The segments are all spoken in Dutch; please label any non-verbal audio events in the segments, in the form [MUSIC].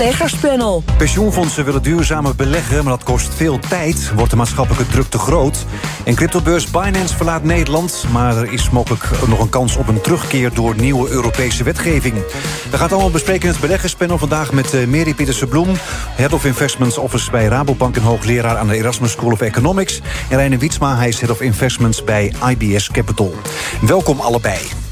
beleggerspanel. Pensioenfondsen willen duurzamer beleggen, maar dat kost veel tijd. Wordt de maatschappelijke druk te groot. En cryptobeurs Binance verlaat Nederland... maar er is mogelijk nog een kans op een terugkeer... door nieuwe Europese wetgeving. We gaan het allemaal bespreken in het beleggerspanel. Vandaag met uh, Mary Pieterse-Bloem... Head of Investments Office bij Rabobank... en hoogleraar aan de Erasmus School of Economics. En Reine Wietsma, hij is Head of Investments bij IBS Capital. Welkom allebei.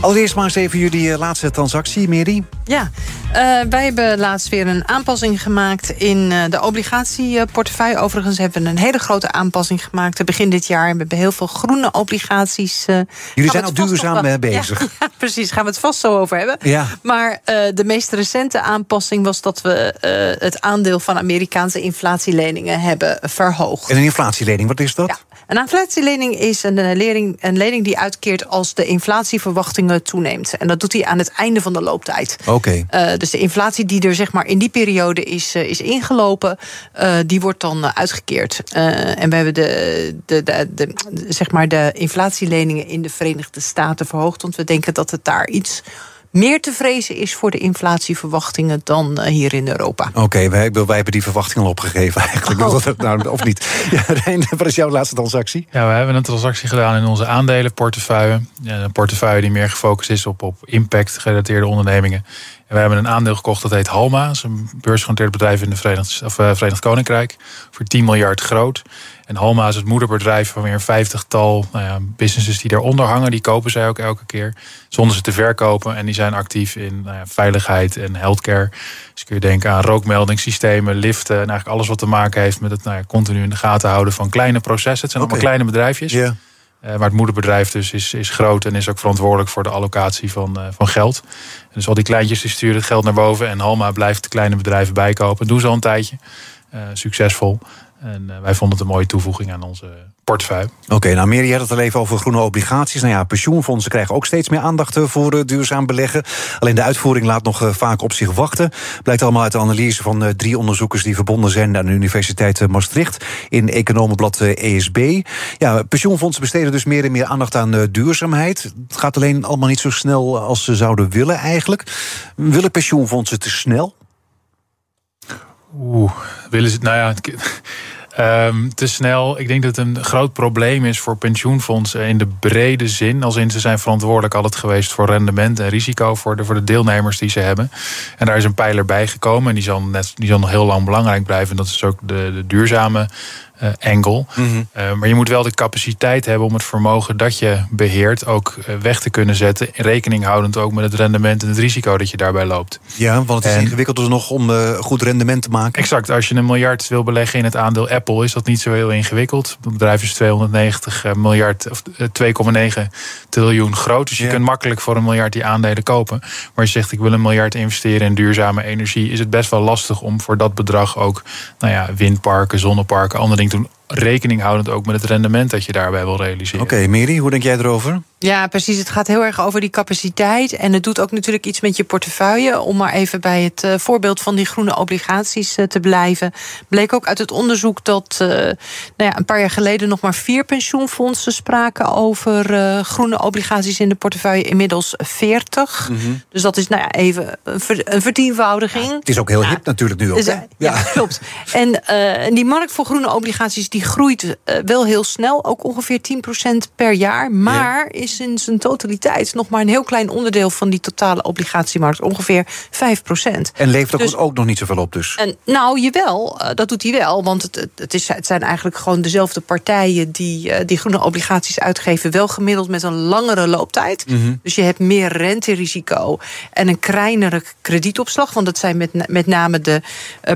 Allereerst maar eens even jullie eh, laatste transactie, Mary. Ja, uh, wij hebben laatst weer een aanpassing gemaakt in uh, de obligatieportefeuille. Overigens hebben we een hele grote aanpassing gemaakt begin dit jaar. We hebben heel veel groene obligaties. Uh, jullie zijn al duurzaam [LAUGHS] bezig. Ja, [LAUGHS] ja, precies, gaan we het vast zo over hebben. Ja. Maar de meest recente aanpassing was dat we het aandeel van Amerikaanse inflatieleningen hebben verhoogd. En een inflatielening, wat is dat? Ja. Een inflatielening is een lening, een lening die uitkeert als de inflatieverwachtingen toeneemt. En dat doet hij aan het einde van de looptijd. Oké. Okay. Uh, dus de inflatie die er zeg maar in die periode is, uh, is ingelopen, uh, die wordt dan uitgekeerd. en we hebben de, de, de, de, zeg maar de inflatieleningen in de Verenigde Staten verhoogd. Want we denken dat het daar iets meer te vrezen is voor de inflatieverwachtingen dan hier in Europa. Oké, okay, wij, wij, hebben die verwachtingen al opgegeven eigenlijk. Oh. Dat, nou, of niet? [LAUGHS] Ja, Rijn, wat is jouw laatste transactie? Ja, we hebben een transactie gedaan in onze aandelenportefeuille. Ja, een portefeuille die meer gefocust is op, op impact-gerelateerde ondernemingen. En we hebben een aandeel gekocht dat heet Halma. Dat is een beursgenoteerd bedrijf in de Verenigd, of, uh, Verenigd Koninkrijk. Voor 10 miljard groot. En Halma is het moederbedrijf van weer een vijftigtal nou ja, businesses die daaronder hangen. Die kopen zij ook elke keer zonder ze te verkopen. En die zijn actief in nou ja, veiligheid en healthcare. Dus kun je denken aan rookmeldingssystemen, liften. En eigenlijk alles wat te maken heeft met het nou ja, continu in de gaten houden van kleine processen. Het zijn okay. allemaal kleine bedrijfjes. Yeah. Maar het moederbedrijf dus is, is groot en is ook verantwoordelijk voor de allocatie van, uh, van geld. Dus al die kleintjes die sturen het geld naar boven. En Halma blijft kleine bedrijven bijkopen. Dat doen ze al een tijdje. Uh, succesvol. En wij vonden het een mooie toevoeging aan onze portefeuille. Oké, okay, nou Mary had het al even over groene obligaties. Nou ja, pensioenfondsen krijgen ook steeds meer aandacht voor uh, duurzaam beleggen. Alleen de uitvoering laat nog vaak op zich wachten. Blijkt allemaal uit de analyse van drie onderzoekers die verbonden zijn aan de Universiteit Maastricht in economenblad ESB. Ja, pensioenfondsen besteden dus meer en meer aandacht aan duurzaamheid. Het gaat alleen allemaal niet zo snel als ze zouden willen eigenlijk. Willen pensioenfondsen te snel? Oeh, willen ze. Nou ja. Um, te snel. Ik denk dat het een groot probleem is voor pensioenfondsen in de brede zin. Als in ze zijn verantwoordelijk altijd geweest voor rendement en risico voor de, voor de deelnemers die ze hebben. En daar is een pijler bij gekomen. En die zal, net, die zal nog heel lang belangrijk blijven. En dat is ook de, de duurzame angle. Mm -hmm. uh, maar je moet wel de capaciteit hebben om het vermogen dat je beheert ook uh, weg te kunnen zetten. Rekening houdend ook met het rendement en het risico dat je daarbij loopt. Ja, want het is en, ingewikkeld dus nog om goed rendement te maken. Exact. Als je een miljard wil beleggen in het aandeel Apple, is dat niet zo heel ingewikkeld. Het bedrijf is 290 miljard of 2,9 triljoen groot. Dus je ja. kunt makkelijk voor een miljard die aandelen kopen. Maar je zegt ik wil een miljard investeren in duurzame energie, is het best wel lastig om voor dat bedrag ook nou ja, windparken, zonneparken, andere dingen doen rekening houdend ook met het rendement dat je daarbij wil realiseren. Oké, okay, Mary, hoe denk jij erover? Ja, precies. Het gaat heel erg over die capaciteit. En het doet ook natuurlijk iets met je portefeuille. Om maar even bij het uh, voorbeeld van die groene obligaties uh, te blijven. Bleek ook uit het onderzoek dat uh, nou ja, een paar jaar geleden nog maar vier pensioenfondsen spraken over groene obligaties in de portefeuille. Inmiddels 40. Mm -hmm. Dus dat is nou ja, even een, ver, een vertienvoudiging. Ja, het is ook heel ja. hip natuurlijk nu ook. Dus, ja. ja, klopt. En die markt voor groene obligaties die groeit wel heel snel. Ook ongeveer 10% per jaar. Maar is is in zijn totaliteit nog maar een heel klein onderdeel van die totale obligatiemarkt. Ongeveer 5 procent. En levert ook, dus, ook nog niet zoveel op dus? En, nou, jawel, uh, dat doet hij wel. Want het, het, is, het zijn eigenlijk gewoon dezelfde partijen die, uh, die groene obligaties uitgeven. Wel gemiddeld met een langere looptijd. Mm -hmm. Dus je hebt meer renterisico en een kleinere kredietopslag. Want het zijn met, met name de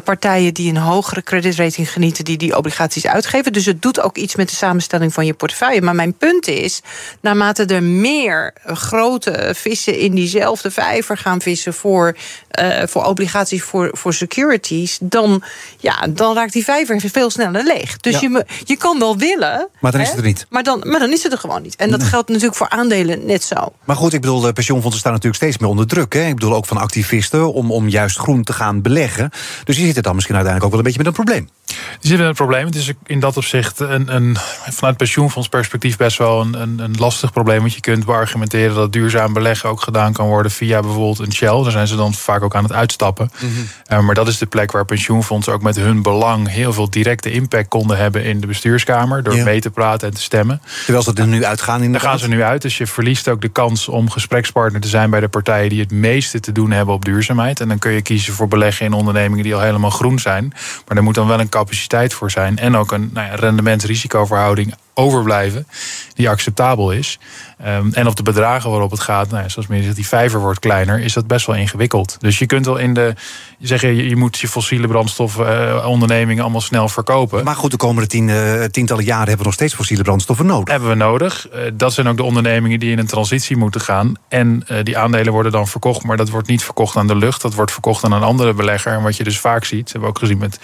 partijen die een hogere kreditrating genieten, die die obligaties uitgeven. Dus het doet ook iets met de samenstelling van je portefeuille. Maar mijn punt is, naarmate er meer grote vissen in diezelfde vijver gaan vissen voor, uh, voor obligaties voor, voor securities, dan, ja, dan raakt die vijver veel sneller leeg. Dus ja. je, je kan wel willen. Maar dan hè? is het er niet. Maar dan, maar dan is het er gewoon niet. En dat geldt natuurlijk voor aandelen net zo. Maar goed, ik bedoel, de pensioenfondsen staan natuurlijk steeds meer onder druk. Hè? Ik bedoel ook van activisten om, om juist groen te gaan beleggen. Dus die zitten dan misschien uiteindelijk ook wel een beetje met een probleem. Die zitten in het probleem. Het is in dat opzicht een, een, vanuit pensioenfondsperspectief best wel een, een, een, lastig probleem. Want je kunt beargumenteren dat duurzaam beleggen ook gedaan kan worden via bijvoorbeeld een Shell. Daar zijn ze dan vaak ook aan het uitstappen. Mm maar dat is de plek waar pensioenfondsen ook met hun belang heel veel directe impact konden hebben in de bestuurskamer. Door mee te praten en te stemmen. Terwijl ze er nu uitgaan in de Daar gaan ze nu uit. Dus je verliest ook de kans om gesprekspartner te zijn bij de partijen die het meeste te doen hebben op duurzaamheid. En dan kun je kiezen voor beleggen in ondernemingen die al helemaal groen zijn. Maar er moet dan wel een capaciteit voor zijn. En ook een nou ja, rendement-risicoverhouding overblijven die acceptabel is. Um, en op de bedragen waarop het gaat, nou, zoals meneer zegt, die vijver wordt kleiner, is dat best wel ingewikkeld. Dus je kunt wel in de. Zeggen, je, je moet je fossiele brandstofondernemingen ondernemingen allemaal snel verkopen. Maar goed, de komende tien, uh, tientallen jaren hebben we nog steeds fossiele brandstoffen nodig. Hebben we nodig. Uh, dat zijn ook de ondernemingen die in een transitie moeten gaan. En die aandelen worden dan verkocht, maar dat wordt niet verkocht aan de lucht. Dat wordt verkocht aan een andere belegger. En wat je dus vaak ziet, hebben we ook gezien met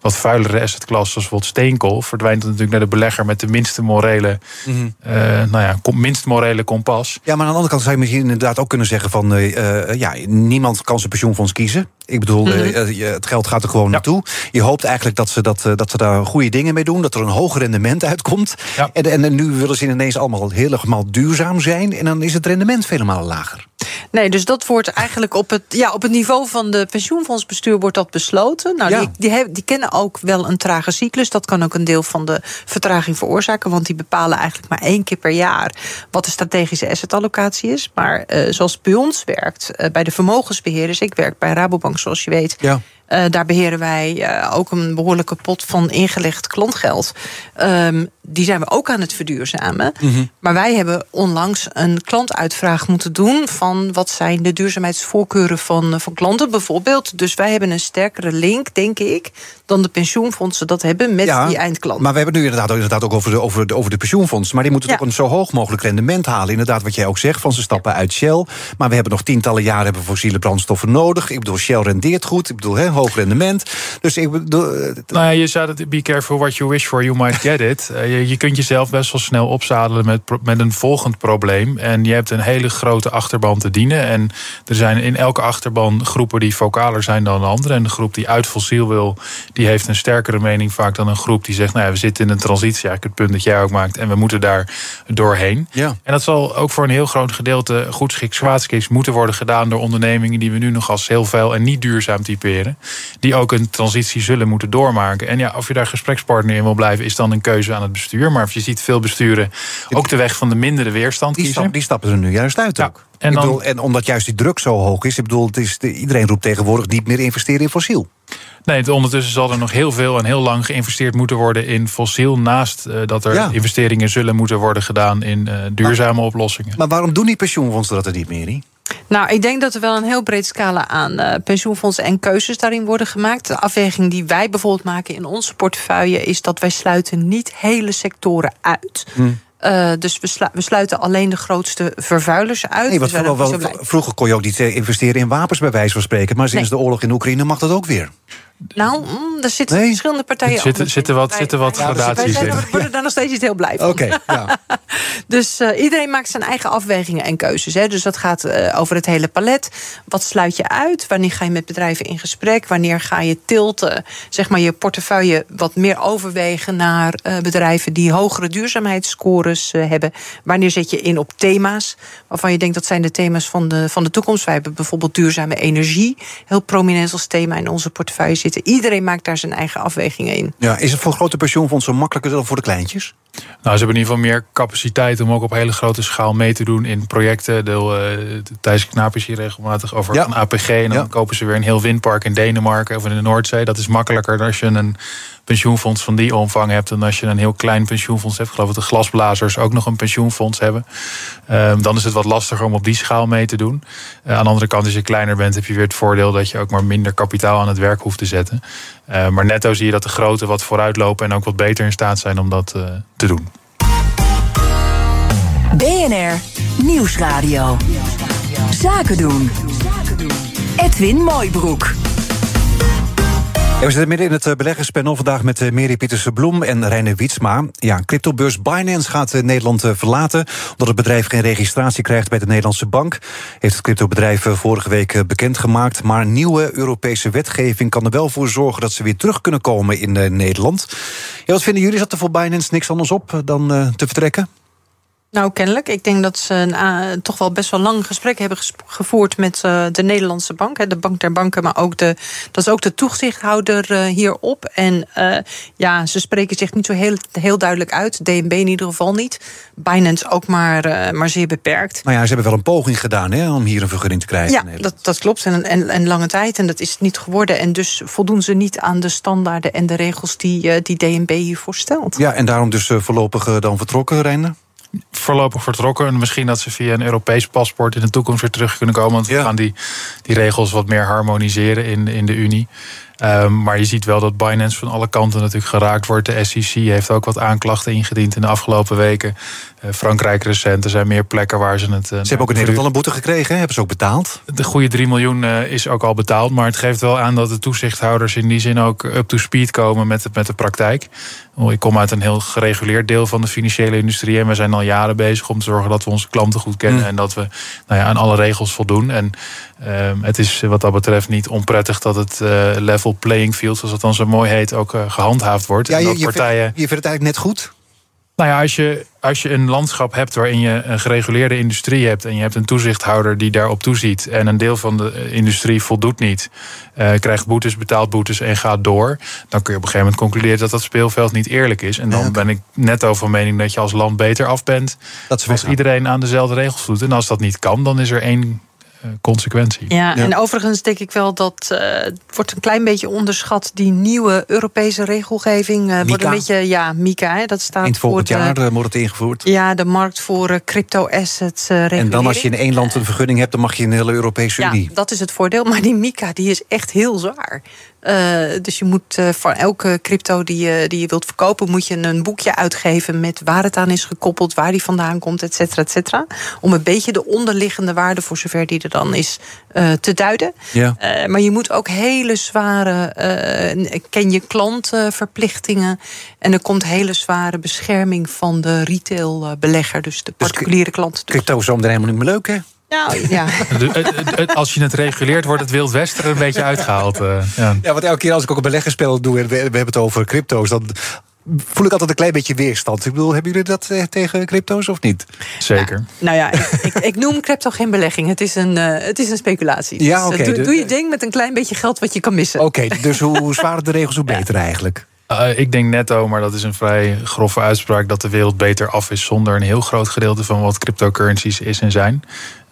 wat vuilere assetklassen, zoals bijvoorbeeld steenkool, verdwijnt het natuurlijk naar de belegger met de minste morele, mm -hmm. uh, nou ja, minst morele kompas. Ja, maar aan de andere kant zou je misschien inderdaad ook kunnen zeggen van, uh, ja, niemand kan zijn pensioenfonds kiezen. Ik bedoel, mm -hmm. het geld gaat er gewoon ja. naartoe. Je hoopt eigenlijk dat ze, dat, dat ze daar goede dingen mee doen, dat er een hoger rendement uitkomt. Ja. En, en nu willen ze ineens allemaal helemaal duurzaam zijn en dan is het rendement vele malen lager. Nee, dus dat wordt eigenlijk op het, ja, op het niveau van de pensioenfondsbestuur wordt dat besloten. Nou, ja. die, die, die, kennen ook wel een trage cyclus. Dat kan ook een deel van de vertraging veroorzaken. Want die bepalen eigenlijk maar één keer per jaar wat de strategische assetallocatie is. Maar uh, zoals het bij ons werkt, uh, bij de vermogensbeheerders, ik werk bij Rabobank zoals je weet. Ja. Uh, daar beheren wij uh, ook een behoorlijke pot van ingelegd klantgeld. Um, die zijn we ook aan het verduurzamen. Mm -hmm. Maar wij hebben onlangs een klantuitvraag moeten doen van wat zijn de duurzaamheidsvoorkeuren van, van klanten bijvoorbeeld. Dus wij hebben een sterkere link, denk ik, dan de pensioenfondsen dat hebben met ja, die eindklant. Maar we hebben nu inderdaad, inderdaad ook over de, over, de, over de pensioenfondsen. Maar die moeten ja. toch een zo hoog mogelijk rendement halen. Inderdaad, wat jij ook zegt, van ze stappen uit Shell. Maar we hebben nog tientallen jaren hebben fossiele brandstoffen nodig. Ik bedoel, Shell rendeert goed. Ik bedoel, hè, hoog rendement. Dus ik bedoel... Nou ja, je zei dat, be careful what you wish for, you might get it. [LAUGHS] je, je kunt jezelf best wel snel opzadelen met, met een volgend probleem. En je hebt een hele grote achterban te dienen. En er zijn in elke achterban groepen die vocaler zijn dan de andere. En de groep die uit fossiel wil, die heeft een sterkere mening vaak dan een groep die zegt: Nou ja, we zitten in een transitie, eigenlijk het punt dat jij ook maakt, en we moeten daar doorheen. Ja. En dat zal ook voor een heel groot gedeelte goed schiks, moeten worden gedaan door ondernemingen die we nu nog als heel veel en niet duurzaam typeren. Die ook een transitie zullen moeten doormaken. En ja, of je daar gesprekspartner in wil blijven, is dan een keuze aan het bestuur. Maar je ziet veel besturen ook de weg van de mindere weerstand die kiezen. Stap, die stappen er nu juist uit ja. ook. En, dan, bedoel, en omdat juist die druk zo hoog is, ik bedoel, het is, iedereen roept tegenwoordig niet meer investeren in fossiel. Nee, ondertussen zal er nog heel veel en heel lang geïnvesteerd moeten worden in fossiel. Naast uh, dat er ja. investeringen zullen moeten worden gedaan in uh, duurzame maar, oplossingen. Maar waarom doen die pensioenfondsen dat er niet meer in? Nou, ik denk dat er wel een heel breed scala aan uh, pensioenfondsen en keuzes daarin worden gemaakt. De afweging die wij bijvoorbeeld maken in onze portefeuille is dat wij sluiten niet hele sectoren uit. Hm. Uh, dus we, slu we, sluiten alleen de grootste vervuilers uit. Nee, wat dus wel, vroeger kon je ook niet investeren in wapens, bij wijze van spreken. Maar sinds nee. de oorlog in Oekraïne mag dat ook weer. Nou, mm, er zitten nee. verschillende partijen er zitten, zitten wat, zitten wat ja, gradaties in. We worden daar nog steeds niet heel blij van. Okay, ja. [LAUGHS] dus uh, iedereen maakt zijn eigen afwegingen en keuzes. Hè. Dus dat gaat uh, over het hele palet. Wat sluit je uit? Wanneer ga je met bedrijven in gesprek? Wanneer ga je tilten, zeg maar, je portefeuille wat meer overwegen naar uh, bedrijven die hogere duurzaamheidsscores hebben? Wanneer zet je in op thema's waarvan je denkt dat zijn de thema's van de, van de toekomst? Wij hebben bijvoorbeeld duurzame energie, heel prominent als thema in onze portefeuille zitten. Iedereen maakt daar zijn eigen afwegingen in. Ja, is het voor grote pensioenfondsen makkelijker dan voor de kleintjes? Nou, ze hebben in ieder geval meer capaciteit om ook op hele grote schaal mee te doen in projecten. Deel, uh, Thijs Knaap is hier regelmatig over ja. een APG. En dan ja. kopen ze weer een heel windpark in Denemarken of in de Noordzee. Dat is makkelijker als je een pensioenfonds van die omvang hebt. En als je een heel klein pensioenfonds hebt. Ik geloof dat de glasblazers ook nog een pensioenfonds hebben. Um, dan is het wat lastiger om op die schaal mee te doen. Uh, aan de andere kant, als je kleiner bent, heb je weer het voordeel dat je ook maar minder kapitaal aan het werk hoeft te zetten. Uh, maar netto zie je dat de grote wat vooruitlopen en ook wat beter in staat zijn om dat uh, te doen. BNR Nieuwsradio. Zaken doen. Edwin Mooibroek. We zitten midden in het eh, beleggerspanel vandaag met eh, Mary Pieterse Bloem en Reine Wietsma. Ja, cryptobeurs Binance gaat eh, Nederland verlaten omdat het bedrijf geen registratie krijgt bij de Nederlandse bank. Heeft het cryptobedrijf vorige week bekendgemaakt. Maar nieuwe Europese wetgeving kan er wel voor zorgen dat ze weer terug kunnen komen in Nederland. Ja, wat vinden jullie? Zat er voor Binance niks anders op dan te vertrekken? Nou, kennelijk. Ik denk dat ze uh, toch wel best wel lang gesprek hebben gevoerd met uh, de Nederlandse bank, hè, de bank der banken, maar ook de, dat is ook de toezichthouder uh, hierop. En ja, ze spreken zich niet zo heel, heel duidelijk uit. DNB in ieder geval niet. Binance ook maar, maar zeer beperkt. Nou ja, ze hebben wel een poging gedaan hè, om hier een vergunning te krijgen. Ja, dat, dat klopt. En, en, en lange tijd. En dat is niet geworden. En dus voldoen ze niet aan de standaarden en de regels die, die DNB hiervoor stelt. Ja, en daarom dus voorlopig dan vertrokken, Reiner? Voorlopig vertrokken. En misschien dat ze via een Europees paspoort in de toekomst weer terug kunnen komen. Want we gaan die, die regels wat meer harmoniseren in, in de Unie. Um, maar je ziet wel dat Binance van alle kanten natuurlijk geraakt wordt. De SEC heeft ook wat aanklachten ingediend in de afgelopen weken. Uh, Frankrijk recent, er zijn meer plekken waar ze het... Uh, ze hebben ook in Nederland al een boete gekregen, hebben ze ook betaald? De goede 3 miljoen uh, is ook al betaald. Maar het geeft wel aan dat de toezichthouders in die zin ook up to speed komen met, met de praktijk. Ik kom uit een heel gereguleerd deel van de financiële industrie. En we zijn al jaren bezig om te zorgen dat we onze klanten goed kennen. Mm. En dat we nou ja, aan alle regels voldoen. En ehm, het is wat dat betreft niet onprettig dat het level playing field, zoals dat dan zo mooi heet, ook gehandhaafd wordt. Ja, je, en partijen... je vindt het eigenlijk net goed? Nou ja, als je, als je een landschap hebt waarin je een gereguleerde industrie hebt en je hebt een toezichthouder die daarop toeziet en een deel van de eh, industrie voldoet niet, uh, krijgt boetes, betaalt boetes en gaat door, dan kun je op een gegeven moment concluderen dat dat speelveld niet eerlijk is. En dan ben ik net over mening dat je als land beter af bent dat als iedereen aan dezelfde regels doet. En als dat niet kan, dan is er één eh, consequentie. Ja, en overigens denk ik wel dat uh, wordt een klein beetje onderschat die nieuwe Europese regelgeving. Uh, wordt een beetje, ja, Mika, hè, dat staat in het volgend jaar wordt het ingevoerd. Ja, de markt voor crypto assets. en dan als je in één land een vergunning hebt, dan mag je in de hele Europese Unie. Ja, dat is het voordeel. [LAUGHS] Maar die Mika die is echt heel zwaar. Uh, dus je moet uh, voor elke crypto die je, die je wilt verkopen, moet je een boekje uitgeven met waar het aan is gekoppeld, waar die vandaan komt, et cetera, et cetera. Om een beetje de onderliggende waarde, voor zover die er dan is, uh, te duiden. Ja. maar je moet ook hele zware, ken je klantverplichtingen. en er komt hele zware bescherming van de retailbelegger, dus de dus particuliere dus klant. Crypto is dan helemaal niet meer leuk, hè? Nou, ja. [LAUGHS] als je het reguleert, wordt het Wild Westen er een beetje uitgehaald. Uh, ja. ja, want elke keer als ik ook een beleggerspel doe... en we, hebben het over crypto's... dan voel ik altijd een klein beetje weerstand. Ik bedoel, hebben jullie dat eh, tegen crypto's of niet? Zeker. Nou, ja, ik, ik, noem crypto geen belegging. Het is een, uh, het is een speculatie. Ja, dus, doe, doe, je ding met een klein beetje geld wat je kan missen. Oké, dus hoe zwaarder de regels, hoe beter eigenlijk. Uh, ik denk netto, maar dat is een vrij grove uitspraak, dat de wereld beter af is zonder een heel groot gedeelte van wat cryptocurrencies is en zijn.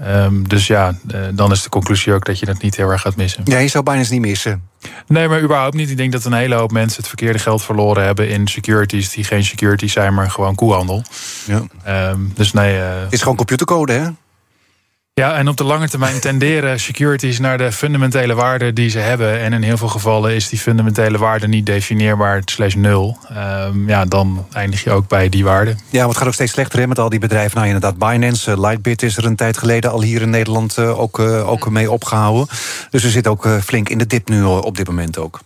Um, dus ja, uh, dan is de conclusie ook dat je dat niet heel erg gaat missen. Ja, je zou bijna eens niet missen. Nee, maar überhaupt niet. Ik denk dat een hele hoop mensen het verkeerde geld verloren hebben in securities die geen securities zijn, maar gewoon koehandel. Ja. Um, dus nee. Uh, het is gewoon computercode, hè? Ja, en op de lange termijn tenderen [LAUGHS] securities naar de fundamentele waarde die ze hebben. En in heel veel gevallen is die fundamentele waarde niet definieerbaar slash nul. Um, ja, dan eindig je ook bij die waarde. Ja, want het gaat ook steeds slechter hè, met al die bedrijven. Nou, inderdaad, Binance, uh, Lightbit is er een tijd geleden al hier in Nederland uh, ook, uh, ook mee opgehouden. Dus we zitten ook flink in de dip nu op dit moment ook.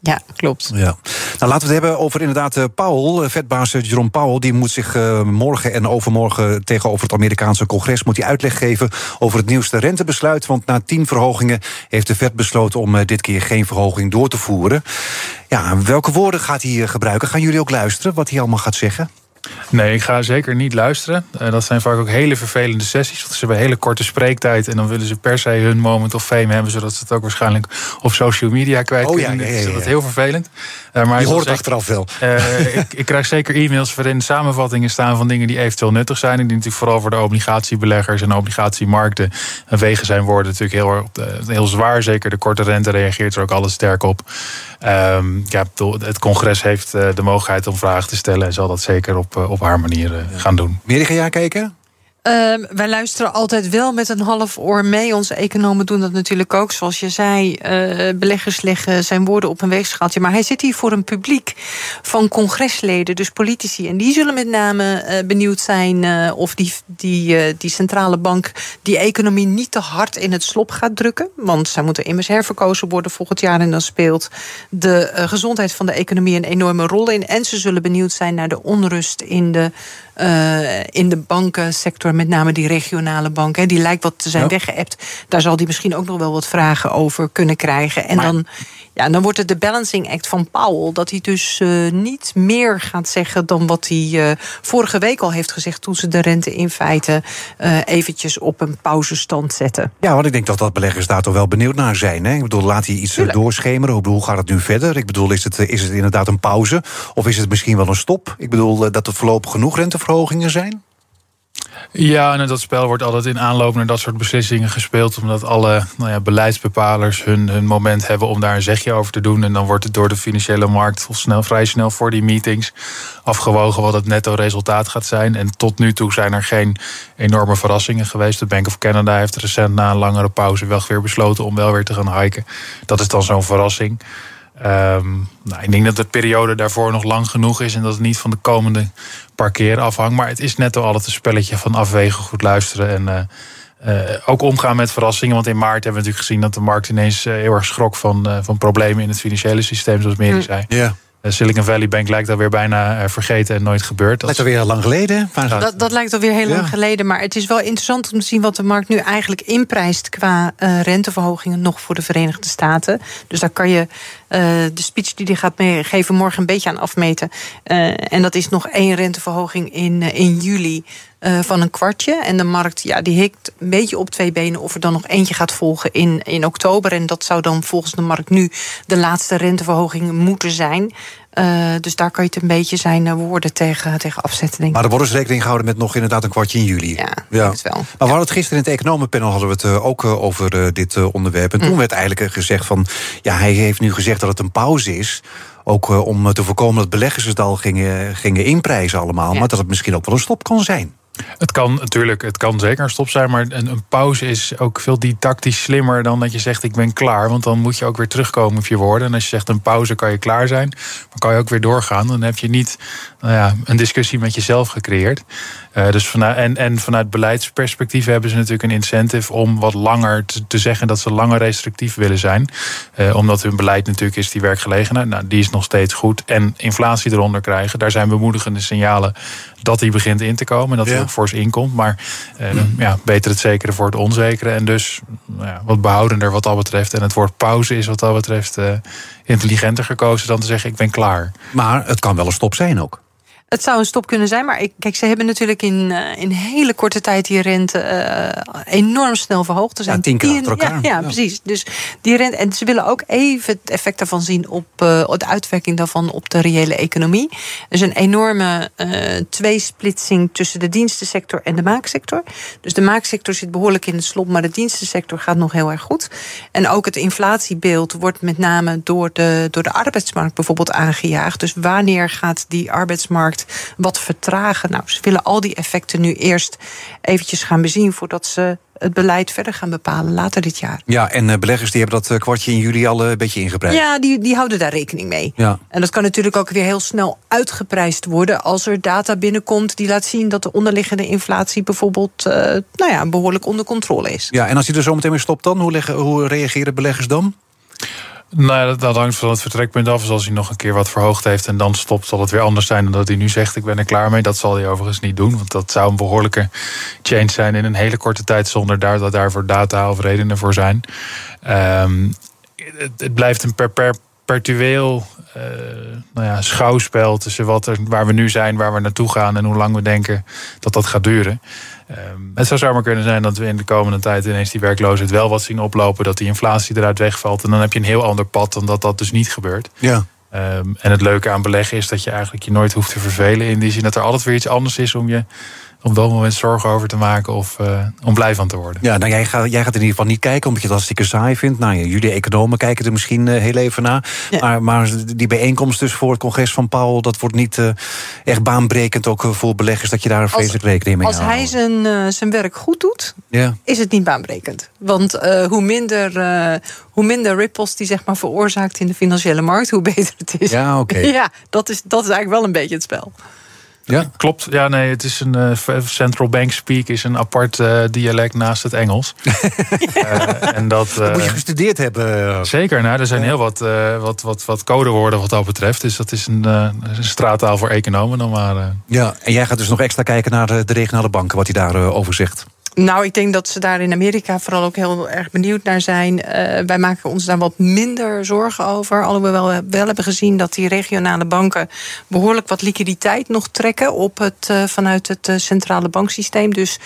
Ja, klopt. Ja. Nou, laten we het hebben over inderdaad uh, Powell, eh, vetbaas uh, Jerome Powell. Die moet zich morgen en overmorgen tegenover het Amerikaanse congres... moet uitleg geven over het nieuwste rentebesluit. Want na tien verhogingen heeft de Fed besloten... om dit keer geen verhoging door te voeren. Ja, welke woorden gaat hij gebruiken? Gaan jullie ook luisteren wat hij allemaal gaat zeggen? Nee, ik ga zeker niet luisteren. Uh, dat zijn vaak ook hele vervelende sessies. Want ze hebben hele korte spreektijd. En dan willen ze per se hun moment of fame hebben. Zodat ze het ook waarschijnlijk op social media kwijt oh, kunnen. Ja, ja, ja, Dat is heel vervelend. Uh, maar je hoort achteraf wel. Uh, ik, ik, krijg zeker e-mails waarin samenvattingen staan van dingen die eventueel nuttig zijn. En die natuurlijk vooral voor de obligatiebeleggers en obligatiemarkten wegen zijn worden natuurlijk heel, heel zwaar. Zeker de korte rente reageert er ook alles sterk op. Um, ja, het congres heeft de mogelijkheid om vragen te stellen. En zal dat zeker op, op haar manier gaan doen. Meer ga jij kijken? Uh, wij luisteren altijd wel met een half oor mee. Onze economen doen dat natuurlijk ook. Zoals je zei, uh, beleggers leggen zijn woorden op een weegschaaltje. Maar hij zit hier voor een publiek van congresleden, dus politici. En die zullen met name uh, benieuwd zijn uh, of die, die, die centrale bank die economie niet te hard in het slop gaat drukken. Want zij moeten immers herverkozen worden volgend jaar. En dan speelt de gezondheid van de economie een enorme rol in. En ze zullen benieuwd zijn naar de onrust in de uh, in de bankensector, met name die regionale banken, die lijkt wat te zijn ja. weggeëpt. Daar zal die misschien ook nog wel wat vragen over kunnen krijgen. En maar... dan ja, dan wordt het de balancing act van Powell. Dat hij dus uh, niet meer gaat zeggen dan wat hij uh, vorige week al heeft gezegd. toen ze de rente in feite eventjes op een pauzestand zetten. Ja, want ik denk dat dat beleggers daar toch wel benieuwd naar zijn. Hè? Ik bedoel, laat hij iets Tuurlijk. doorschemeren. Ik bedoel, hoe gaat het nu verder? Ik bedoel, is het, is het inderdaad een pauze? Of is het misschien wel een stop? Ik bedoel, dat er voorlopig genoeg zijn? Ja, en dat spel wordt altijd in aanloop naar dat soort beslissingen gespeeld. Omdat alle nou ja, beleidsbepalers hun, hun moment hebben om daar een zegje over te doen. En dan wordt het door de financiële markt snel, vrij snel voor die meetings afgewogen wat het netto resultaat gaat zijn. En tot nu toe zijn er geen enorme verrassingen geweest. De Bank of Canada heeft recent na een langere pauze wel weer besloten om wel weer te gaan hiken. Dat is dan zo'n verrassing. Um, nou, ik denk dat de periode daarvoor nog lang genoeg is en dat het niet van de komende paar keer afhangt. Maar het is net al altijd een spelletje van afwegen, goed luisteren en uh, uh, ook omgaan met verrassingen. Want in maart hebben we natuurlijk gezien dat de markt ineens uh, heel erg schrok van, van problemen in het financiële systeem, zoals Mary zei. Ja. Silicon Valley Bank lijkt alweer bijna vergeten en nooit gebeurd. Dat lijkt alweer heel lang geleden. Dat, dat lijkt alweer heel ja. lang geleden. Maar het is wel interessant om te zien wat de markt nu eigenlijk inprijst qua uh, renteverhogingen nog voor de Verenigde Staten. Dus daar kan je uh, de speech die hij gaat geven morgen een beetje aan afmeten. Uh, en dat is nog één renteverhoging in, in juli. Van een kwartje. En de markt ja, die hikt een beetje op twee benen of er dan nog eentje gaat volgen in, in oktober. En dat zou dan volgens de markt nu de laatste renteverhoging moeten zijn. Uh, dus daar kan je het een beetje zijn woorden tegen, tegen afzetten. Denk. Maar er wordt dus rekening gehouden met nog inderdaad een kwartje in juli. Ja, ja. het wel. Maar we hadden het gisteren in het economenpanel hadden we het uh, ook uh, over dit onderwerp. En mm. toen werd eigenlijk gezegd van ja, hij heeft nu gezegd dat het een pauze is. Ook om te voorkomen dat beleggers het al gingen, gingen inprijzen allemaal. Ja. Maar dat het misschien ook wel een stop kan zijn. Het kan natuurlijk, het kan zeker een stop zijn, maar een, een, pauze is ook veel didactisch slimmer dan dat je zegt ik ben klaar. Want dan moet je ook weer terugkomen op je woorden. En als je zegt een pauze kan je klaar zijn, maar kan je ook weer doorgaan. Dan heb je niet nou ja, een discussie met jezelf gecreëerd. Uh, dus vanuit, en, en vanuit beleidsperspectief hebben ze natuurlijk een incentive om wat langer te, te zeggen dat ze langer restrictief willen zijn. Uh, omdat hun beleid natuurlijk is die werkgelegenheid. Nou, die is nog steeds goed. En inflatie eronder krijgen. Daar zijn bemoedigende signalen dat die begint in te komen. En dat ja. Ook fors inkomt. Maar uh, mm. ja, beter het zekere voor het onzekere. En dus nou ja, wat behoudender wat dat betreft. En het woord pauze is wat dat betreft intelligenter gekozen dan te zeggen ik ben klaar. Maar het kan wel een stop zijn ook. Het zou een stop kunnen zijn, maar ik, kijk, ze hebben natuurlijk in, uh, in hele korte tijd die rente uh, enorm snel verhoogd. Er zijn ja, tien keer achter elkaar. Ja, ja, precies. Dus die rente, en ze willen ook even het effect daarvan zien op uh, de uitwerking daarvan op de reële economie. Er is een enorme tweesplitsing tussen de dienstensector en de maaksector. Dus de maaksector zit behoorlijk in het slop, maar de dienstensector gaat nog heel erg goed. En ook het inflatiebeeld wordt met name door de, door de arbeidsmarkt bijvoorbeeld aangejaagd. Dus wanneer gaat die arbeidsmarkt wat vertragen. Nou, ze willen al die effecten nu eerst eventjes gaan bezien voordat ze het beleid verder gaan bepalen later dit jaar. Ja, en uh, beleggers die hebben dat uh, kwartje in juli al uh, een beetje ingeprijsd. Ja, die, die houden daar rekening mee. Ja. En dat kan natuurlijk ook weer heel snel uitgeprijsd worden als er data binnenkomt die laat zien dat de onderliggende inflatie bijvoorbeeld nou ja, behoorlijk onder controle is. Ja, en als hij er zo meteen mee stopt dan, hoe, leggen, hoe reageren beleggers dan? Nou, dat, dat, hangt van het vertrekpunt af. Dus als hij nog een keer wat verhoogd heeft en dan stopt, zal het weer anders zijn dan dat hij nu zegt: Ik ben er klaar mee. Dat zal hij overigens niet doen. Want dat zou een behoorlijke change zijn in een hele korte tijd, zonder daar, dat daarvoor data of redenen voor zijn. Um, het, blijft een per, per, perpetueel uh, nou ja, schouwspel tussen wat er, waar we nu zijn, waar we naartoe gaan en hoe lang we denken dat dat gaat duren. Um, het zou zomaar kunnen zijn dat we in de komende tijd ineens die werkloosheid wel wat zien oplopen, dat die inflatie eruit wegvalt. En dan heb je een heel ander pad dan dat dat dus niet gebeurt. Ja. Um, en het leuke aan beleggen is dat je eigenlijk je nooit hoeft te vervelen. In die zin dat er altijd weer iets anders is om je op dat moment zorgen over te maken of uh, om blij van te worden. Ja, nou jij gaat, jij gaat in ieder geval niet kijken omdat je het hartstikke saai vindt. Nou, jullie economen kijken er misschien uh, heel even naar. Maar, maar die bijeenkomst dus voor het congres van Paul, dat wordt niet uh, echt baanbrekend ook voor beleggers dat je daar een vreselijk rekening mee houdt. Als hij zijn, zijn werk goed doet, ja. is het niet baanbrekend. Want hoe, minder, hoe minder ripples die zeg maar veroorzaakt in de financiële markt, hoe [LAUGHS] beter het is. Ja, oké. [LAUGHS] ja, dat is, dat is eigenlijk wel een beetje het spel. Ja, klopt. Ja, nee, het is een uh, central bank speak is een apart uh, dialect naast het Engels. uh, [LAUGHS] en dat, dat, moet je gestudeerd hebben. Zeker. Nou, er zijn heel wat, wat, wat, wat codewoorden wat dat betreft. Dus dat is een, een straattaal voor economen dan maar. Ja, en jij gaat dus nog extra kijken naar de, de regionale banken, wat hij daarover over zegt. Nou, ik denk dat ze daar in Amerika vooral ook heel erg benieuwd naar zijn. Uh, wij maken ons daar wat minder zorgen over. Alhoewel we wel hebben gezien dat die regionale banken behoorlijk wat liquiditeit nog trekken op het, uh, vanuit het uh, centrale banksysteem. Dus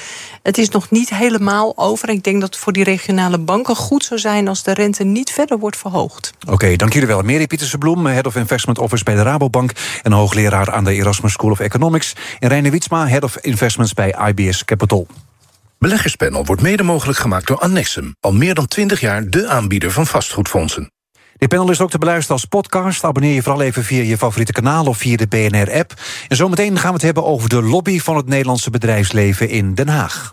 het is nog niet helemaal over. Ik denk dat het voor die regionale banken goed zou zijn als de rente niet verder wordt verhoogd. Oké, dank jullie wel. Mary Pieterse Bloem, Head of Investment Office bij de Rabobank en hoogleraar aan de Erasmus School of Economics. En Reine Wietsma, Head of Investments bij IBS Capital. Beleggerspanel wordt mede mogelijk gemaakt door Annexum. Al meer dan 20 jaar de aanbieder van vastgoedfondsen. Dit panel is ook te beluisteren als podcast. Abonneer je vooral even via je favoriete kanaal of via de BNR-app. En zometeen gaan we het hebben over de lobby van het Nederlandse bedrijfsleven in Den Haag.